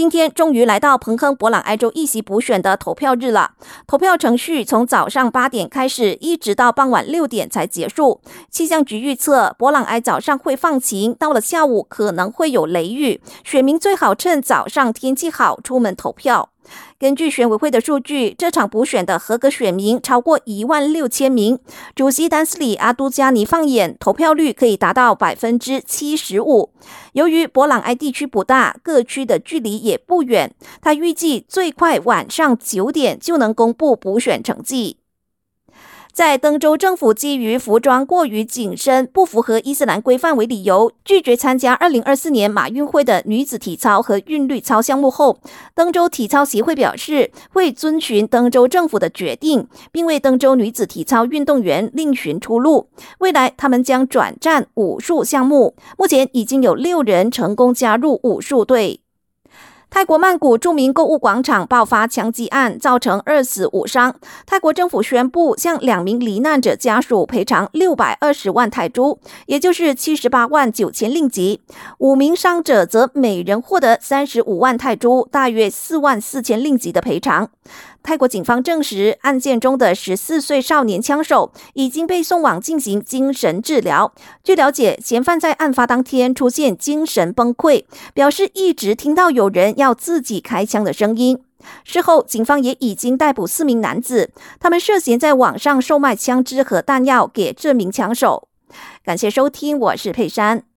今天终于来到彭亨博朗埃州一席补选的投票日了。投票程序从早上八点开始，一直到傍晚六点才结束。气象局预测，博朗埃早上会放晴，到了下午可能会有雷雨，选民最好趁早上天气好出门投票。根据选委会的数据，这场补选的合格选民超过一万六千名。主席丹斯里阿都加尼放眼，投票率可以达到百分之七十五。由于博朗埃地区不大，各区的距离也不远，他预计最快晚上九点就能公布补选成绩。在登州政府基于服装过于紧身、不符合伊斯兰规范为理由，拒绝参加2024年马运会的女子体操和韵律操项目后，登州体操协会表示会遵循登州政府的决定，并为登州女子体操运动员另寻出路。未来，他们将转战武术项目。目前已经有六人成功加入武术队。泰国曼谷著名购物广场爆发枪击案，造成二死五伤。泰国政府宣布向两名罹难者家属赔偿六百二十万泰铢，也就是七十八万九千令吉。五名伤者则每人获得三十五万泰铢，大约四万四千令吉的赔偿。泰国警方证实，案件中的十四岁少年枪手已经被送往进行精神治疗。据了解，嫌犯在案发当天出现精神崩溃，表示一直听到有人要自己开枪的声音。事后，警方也已经逮捕四名男子，他们涉嫌在网上售卖枪支和弹药给这名枪手。感谢收听，我是佩珊。